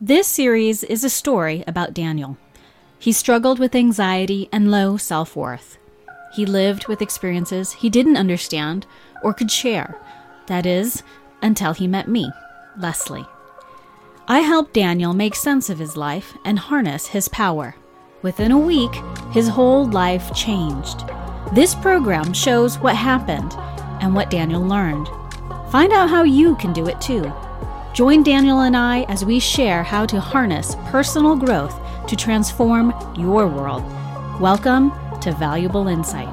This series is a story about Daniel. He struggled with anxiety and low self worth. He lived with experiences he didn't understand or could share. That is, until he met me, Leslie. I helped Daniel make sense of his life and harness his power. Within a week, his whole life changed. This program shows what happened and what Daniel learned. Find out how you can do it too. Join Daniel and I as we share how to harness personal growth to transform your world. Welcome to Valuable Insight.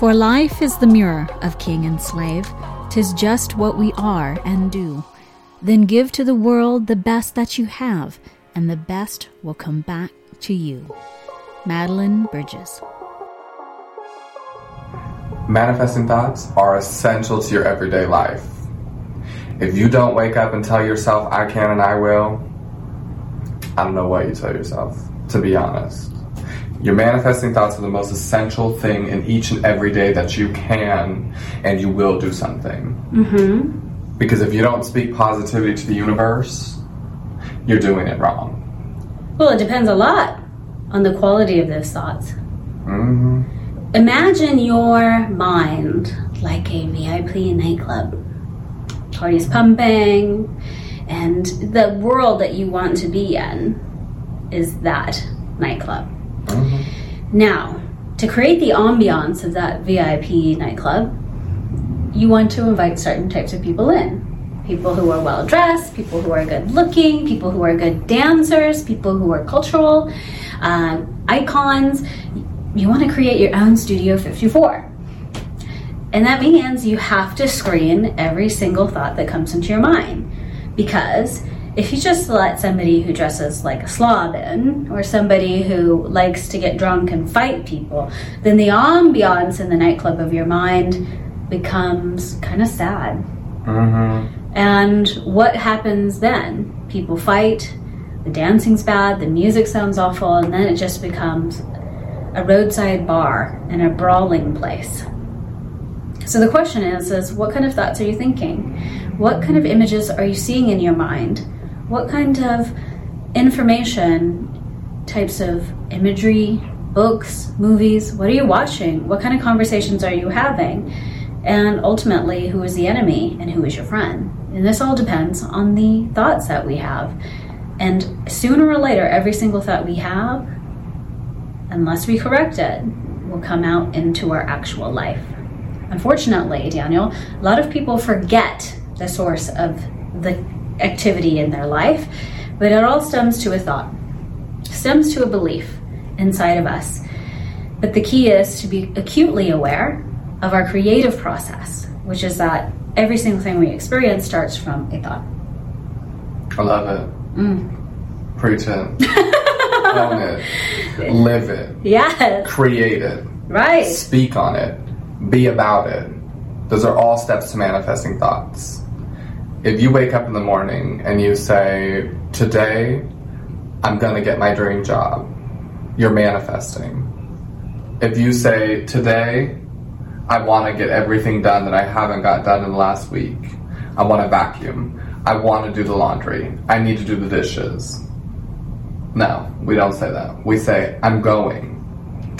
For life is the mirror of king and slave, tis just what we are and do. Then give to the world the best that you have, and the best will come back to you. Madeline Bridges. Manifesting thoughts are essential to your everyday life. If you don't wake up and tell yourself, I can and I will, I don't know what you tell yourself, to be honest. Your manifesting thoughts are the most essential thing in each and every day that you can and you will do something. Mm-hmm. Because if you don't speak positivity to the universe, you're doing it wrong. Well, it depends a lot on the quality of those thoughts. hmm Imagine your mind like a VIP nightclub. Party's pumping, and the world that you want to be in is that nightclub. hmm Now, to create the ambiance of that VIP nightclub, you want to invite certain types of people in. People who are well dressed, people who are good looking, people who are good dancers, people who are cultural uh, icons. You want to create your own Studio 54. And that means you have to screen every single thought that comes into your mind. Because if you just let somebody who dresses like a slob in, or somebody who likes to get drunk and fight people, then the ambiance in the nightclub of your mind becomes kind of sad. hmm And what happens then? People fight, the dancing's bad, the music sounds awful, and then it just becomes a roadside bar and a brawling place. So the question is is what kind of thoughts are you thinking? What kind of images are you seeing in your mind? What kind of information, types of imagery, books, movies, what are you watching? What kind of conversations are you having? And ultimately, who is the enemy and who is your friend? And this all depends on the thoughts that we have. And sooner or later, every single thought we have, unless we correct it, will come out into our actual life. Unfortunately, Daniel, a lot of people forget the source of the activity in their life, but it all stems to a thought, stems to a belief inside of us. But the key is to be acutely aware of our creative process, which is that every single thing we experience starts from a thought. I love it. Mm. Preach it. Own it. Live it. Yes, Create it. right. Speak on it. Be about it. Those are all steps to manifesting thoughts. If you wake up in the morning and you say, Today, I'm going to get my dream job, you're manifesting. If you say, Today, I want to get everything done that I haven't got done in the last week, I want to vacuum, I want to do the laundry, I need to do the dishes. No, we don't say that. We say, I'm going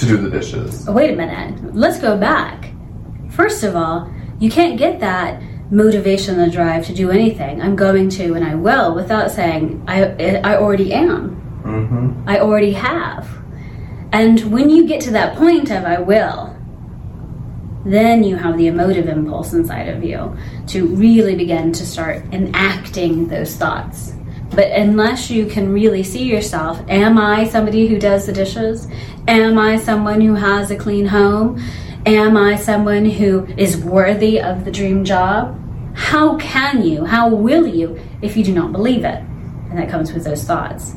to do the dishes. Oh, wait a minute. Let's go back. First of all, you can't get that motivation, the drive to do anything. I'm going to and I will without saying I I already am. Mm-hmm. I already have. And when you get to that point of I will, then you have the emotive impulse inside of you to really begin to start enacting those thoughts. But unless you can really see yourself, am I somebody who does the dishes? Am I someone who has a clean home? Am I someone who is worthy of the dream job? How can you, how will you, if you do not believe it? And that comes with those thoughts.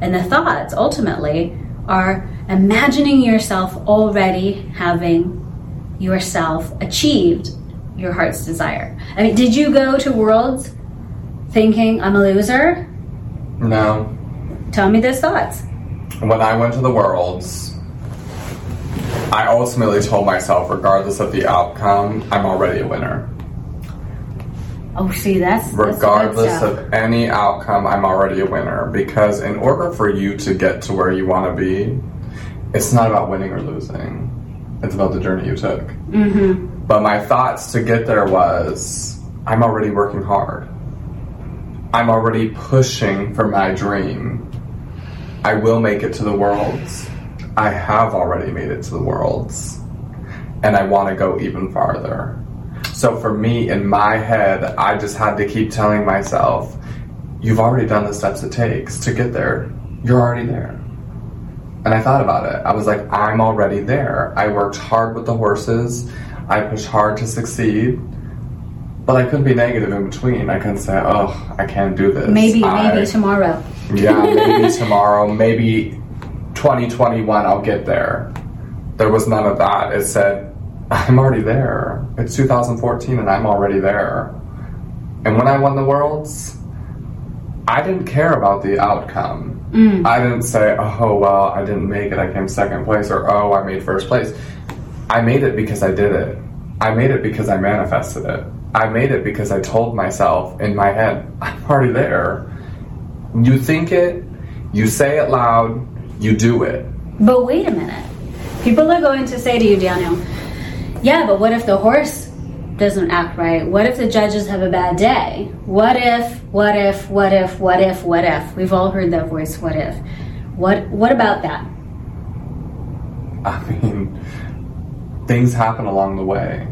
And the thoughts ultimately are imagining yourself already having yourself achieved your heart's desire. I mean, did you go to Worlds thinking I'm a loser? No. Tell me those thoughts. When I went to the Worlds, I ultimately told myself, regardless of the outcome, I'm already a winner. Oh, see, that's that's regardless stuff. of any outcome, I'm already a winner. Because in order for you to get to where you want to be, it's not about winning or losing. It's about the journey you took. Mm-hmm. But my thoughts to get there was, I'm already working hard. I'm already pushing for my dream. I will make it to the worlds. I have already made it to the worlds. And I want to go even farther. So for me, in my head, I just had to keep telling myself, you've already done the steps it takes to get there. You're already there. And I thought about it. I was like, I'm already there. I worked hard with the horses. I pushed hard to succeed. But I couldn't be negative in between. I couldn't say, oh, I can't do this. Maybe, I- maybe tomorrow. yeah, maybe tomorrow, maybe 2021, I'll get there. There was none of that. It said, I'm already there. It's 2014 and I'm already there. And when I won the Worlds, I didn't care about the outcome. Mm. I didn't say, oh, well, I didn't make it. I came second place, or oh, I made first place. I made it because I did it. I made it because I manifested it. I made it because I told myself in my head, I'm already there. You think it, you say it loud, you do it. But wait a minute. People are going to say to you, Daniel, yeah, but what if the horse doesn't act right? What if the judges have a bad day? What if, what if, what if, what if, what if? We've all heard that voice, what if. What what about that? I mean, things happen along the way.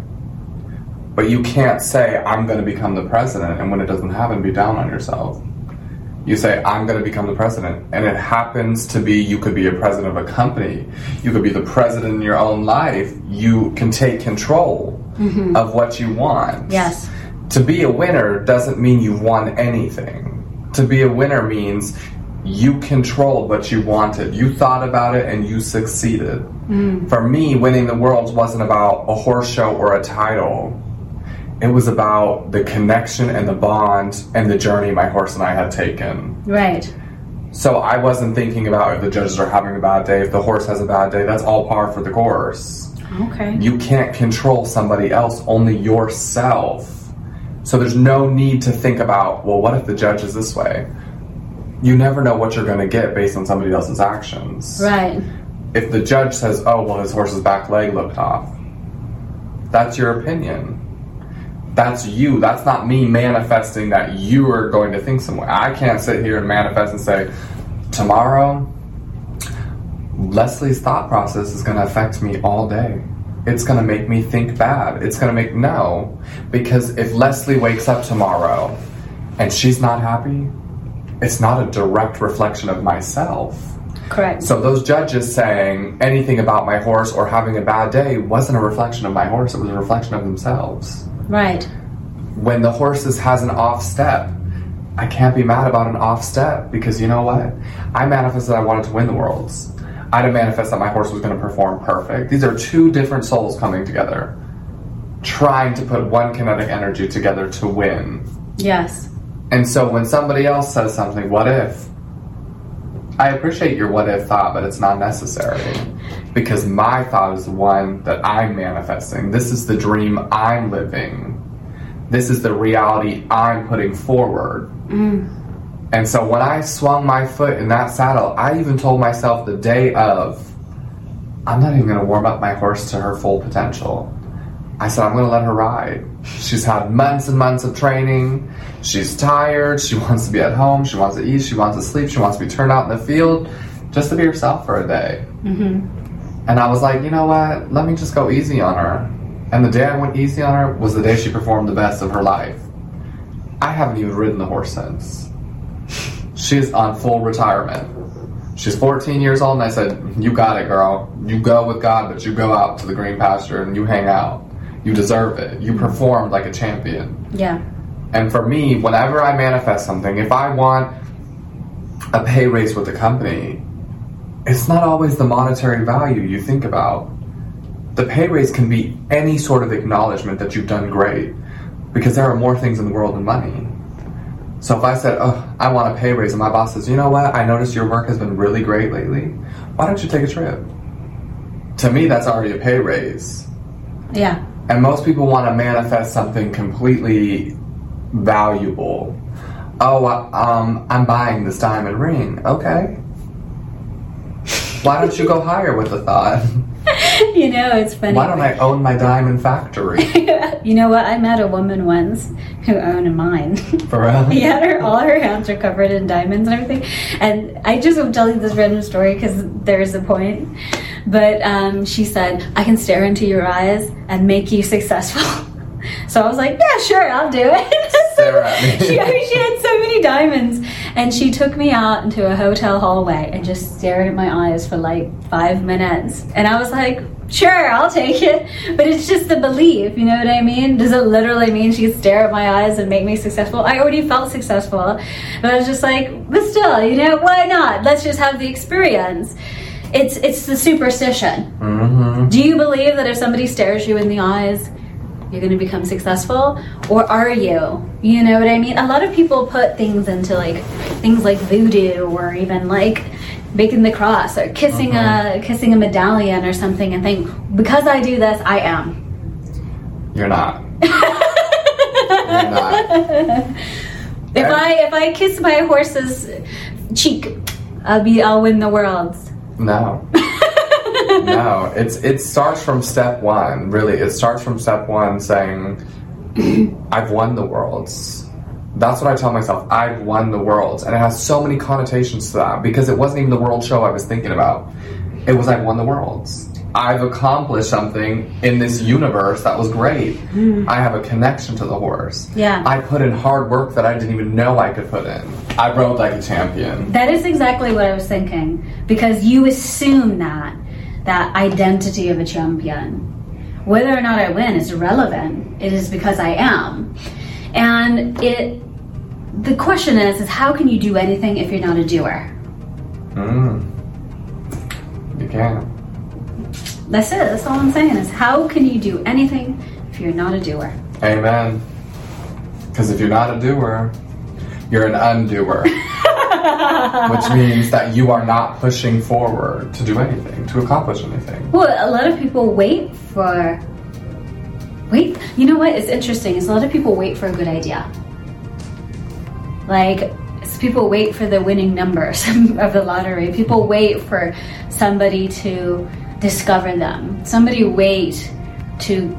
But you can't say, I'm going to become the president, and when it doesn't happen, be down on yourself. You say, I'm going to become the president, and it happens to be you could be a president of a company, you could be the president in your own life. You can take control mm-hmm. of what you want. Yes. To be a winner doesn't mean you've won anything. To be a winner means you controlled what you wanted. You thought about it and you succeeded. Mm. For me, winning the worlds wasn't about a horse show or a title. It was about the connection and the bond and the journey my horse and I had taken. Right. So I wasn't thinking about if the judges are having a bad day, if the horse has a bad day. That's all par for the course. Okay. You can't control somebody else, only yourself. So there's no need to think about, well, what if the judge is this way? You never know what you're going to get based on somebody else's actions. Right. If the judge says, oh, well, his horse's back leg looked off, that's your opinion. That's you. That's not me manifesting that you are going to think some way. I can't sit here and manifest and say, tomorrow, Leslie's thought process is going to affect me all day. It's going to make me think bad. It's going to make no. Because if Leslie wakes up tomorrow and she's not happy, it's not a direct reflection of myself. Correct. So those judges saying anything about my horse or having a bad day wasn't a reflection of my horse, it was a reflection of themselves. Right. When the horses has an off step, I can't be mad about an off step because you know what? I manifested I wanted to win the worlds. I didn't manifest that my horse was going to perform perfect. These are two different souls coming together, trying to put one kinetic energy together to win. Yes. And so when somebody else says something, what if? I appreciate your what if thought, but it's not necessary. Because my thought is the one that I'm manifesting. This is the dream I'm living. This is the reality I'm putting forward. Mm. And so when I swung my foot in that saddle, I even told myself the day of, I'm not even going to warm up my horse to her full potential. I said, I'm going to let her ride. She's had months and months of training. She's tired. She wants to be at home. She wants to eat. She wants to sleep. She wants to be turned out in the field just to be herself for a day. Mm-hmm. And I was like, you know what? Let me just go easy on her. And the day I went easy on her was the day she performed the best of her life. I haven't even ridden the horse since. She's on full retirement. She's 14 years old, and I said, You got it, girl. You go with God, but you go out to the green pasture and you hang out. You deserve it. You performed like a champion. Yeah. And for me, whenever I manifest something, if I want a pay raise with the company, it's not always the monetary value you think about. The pay raise can be any sort of acknowledgement that you've done great because there are more things in the world than money. So if I said, Oh, I want a pay raise, and my boss says, You know what? I noticed your work has been really great lately. Why don't you take a trip? To me, that's already a pay raise. Yeah. And most people want to manifest something completely valuable. Oh, um, I'm buying this diamond ring. Okay. Why don't you go higher with the thought? you know, it's funny. Why don't I own my diamond factory? you know what? I met a woman once who owned a mine. For real? Had her, all her hands are covered in diamonds and everything. And I just will tell you this random story because there's a point. But um, she said, I can stare into your eyes and make you successful. So I was like, yeah, sure, I'll do it. Me. she, I mean, she had so many diamonds. And she took me out into a hotel hallway and just stared at my eyes for like five minutes. And I was like, sure, I'll take it. But it's just the belief, you know what I mean? Does it literally mean she could stare at my eyes and make me successful? I already felt successful. But I was just like, but still, you know, why not? Let's just have the experience. It's it's the superstition. Mm-hmm. Do you believe that if somebody stares you in the eyes, you're going to become successful? Or are you? You know what I mean? A lot of people put things into like things like voodoo or even like making the cross or kissing a kissing a medallion or something and think because I do this, I am. You're not. You're not. If I if I kiss my horse's cheek, I'll be I'll win the world. No. no. It's it starts from step one, really. It starts from step one saying, I've won the worlds. That's what I tell myself. I've won the worlds. And it has so many connotations to that because it wasn't even the world show I was thinking about. It was I've won the worlds. I've accomplished something in this universe that was great. I have a connection to the horse. Yeah. I put in hard work that I didn't even know I could put in. I rode like a champion. That is exactly what I was thinking because you assume that that identity of a champion. Whether or not I win is irrelevant. It is because I am. And it the question is is how can you do anything if you're not a doer? Mm. You can. That's it. That's all I'm saying is how can you do anything if you're not a doer? Amen. Because if you're not a doer, you're an undoer. Which means that you are not pushing forward to do anything, to accomplish anything. Well, a lot of people wait for wait. You know what? It's interesting. Is a lot of people wait for a good idea. Like people wait for the winning numbers of the lottery. People wait for somebody to discover them. Somebody wait to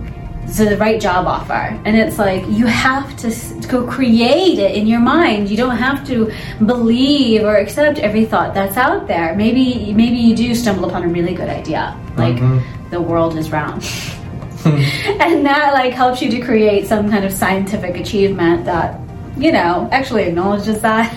to the right job offer, and it's like you have to go create it in your mind. You don't have to believe or accept every thought that's out there. Maybe maybe you do stumble upon a really good idea, like mm-hmm. the world is round. Hmm. and that like helps you to create some kind of scientific achievement that you know actually acknowledges that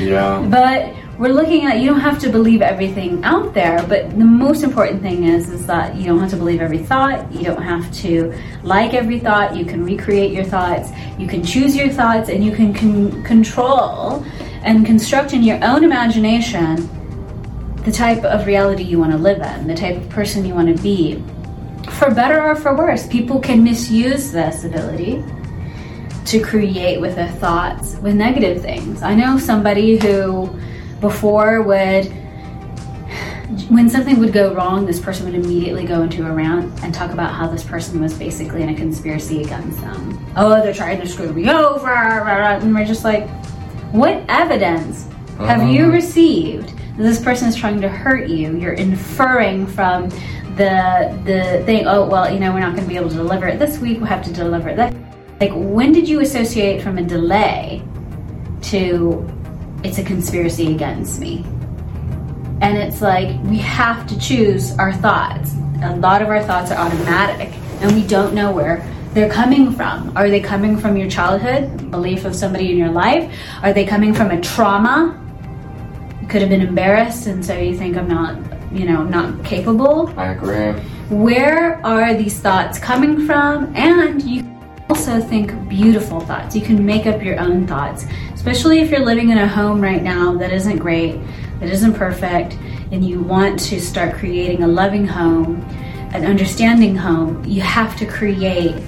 Yeah. but we're looking at you don't have to believe everything out there but the most important thing is is that you don't have to believe every thought. You don't have to like every thought. You can recreate your thoughts. You can choose your thoughts and you can con- control and construct in your own imagination the type of reality you want to live in the type of person you want to be. For better or for worse, people can misuse this ability to create with their thoughts with negative things. I know somebody who before would when something would go wrong, this person would immediately go into a rant and talk about how this person was basically in a conspiracy against them. Oh, they're trying to screw me over, and we're just like, what evidence have you uh-huh. received that this person is trying to hurt you? You're inferring from the the thing. Oh, well, you know, we're not going to be able to deliver it this week. We'll have to deliver it that. Like, when did you associate from a delay to it's a conspiracy against me? And it's like we have to choose our thoughts. A lot of our thoughts are automatic, and we don't know where they're coming from. Are they coming from your childhood, belief of somebody in your life? Are they coming from a trauma? You could have been embarrassed, and so you think I'm not, you know, not capable. I agree. Where are these thoughts coming from? And you also think beautiful thoughts. You can make up your own thoughts, especially if you're living in a home right now that isn't great, that isn't perfect, and you want to start creating a loving home, an understanding home. You have to create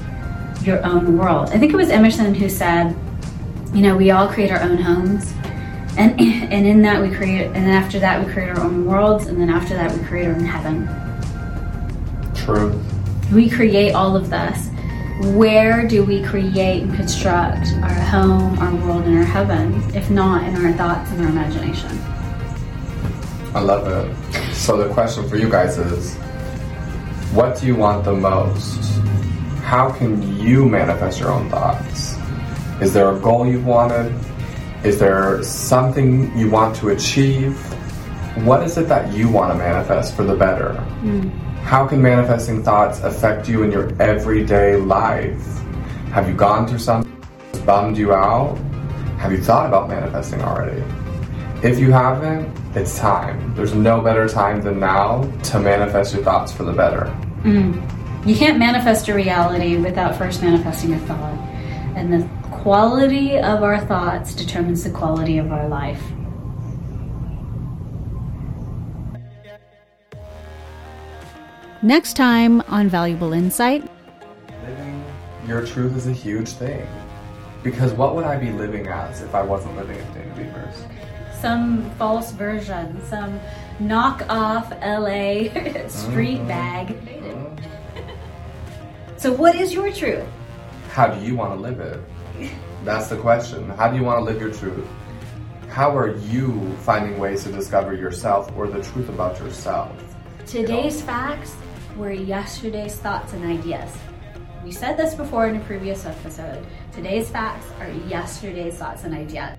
your own world. I think it was Emerson who said, you know, we all create our own homes. And, and in that we create, and then after that we create our own worlds, and then after that we create our own heaven True. we create all of this Where do we create and construct our home, our world, and our heaven, if not in our thoughts and our imagination? I love it. So the question for you guys is what do you want the most? How can you manifest your own thoughts? Is there a goal you've wanted? Is there something you want to achieve? What is it that you want to manifest for the better? Hmm. How can manifesting thoughts affect you in your everyday life? Have you gone through something that's bummed you out? Have you thought about manifesting already? If you haven't, it's time. There's no better time than now to manifest your thoughts for the better. Mm. You can't manifest a reality without first manifesting a thought. And the quality of our thoughts determines the quality of our life. Next time on Valuable Insight, Living your truth is a huge thing. Because what would I be living as if I wasn't living at Dana Beavers? Some false version, some knockoff LA street mm-hmm. bag. Mm-hmm. So, what is your truth? How do you want to live it? That's the question. How do you want to live your truth? How are you finding ways to discover yourself or the truth about yourself? Today's facts were yesterday's thoughts and ideas. We said this before in a previous episode. Today's facts are yesterday's thoughts and ideas.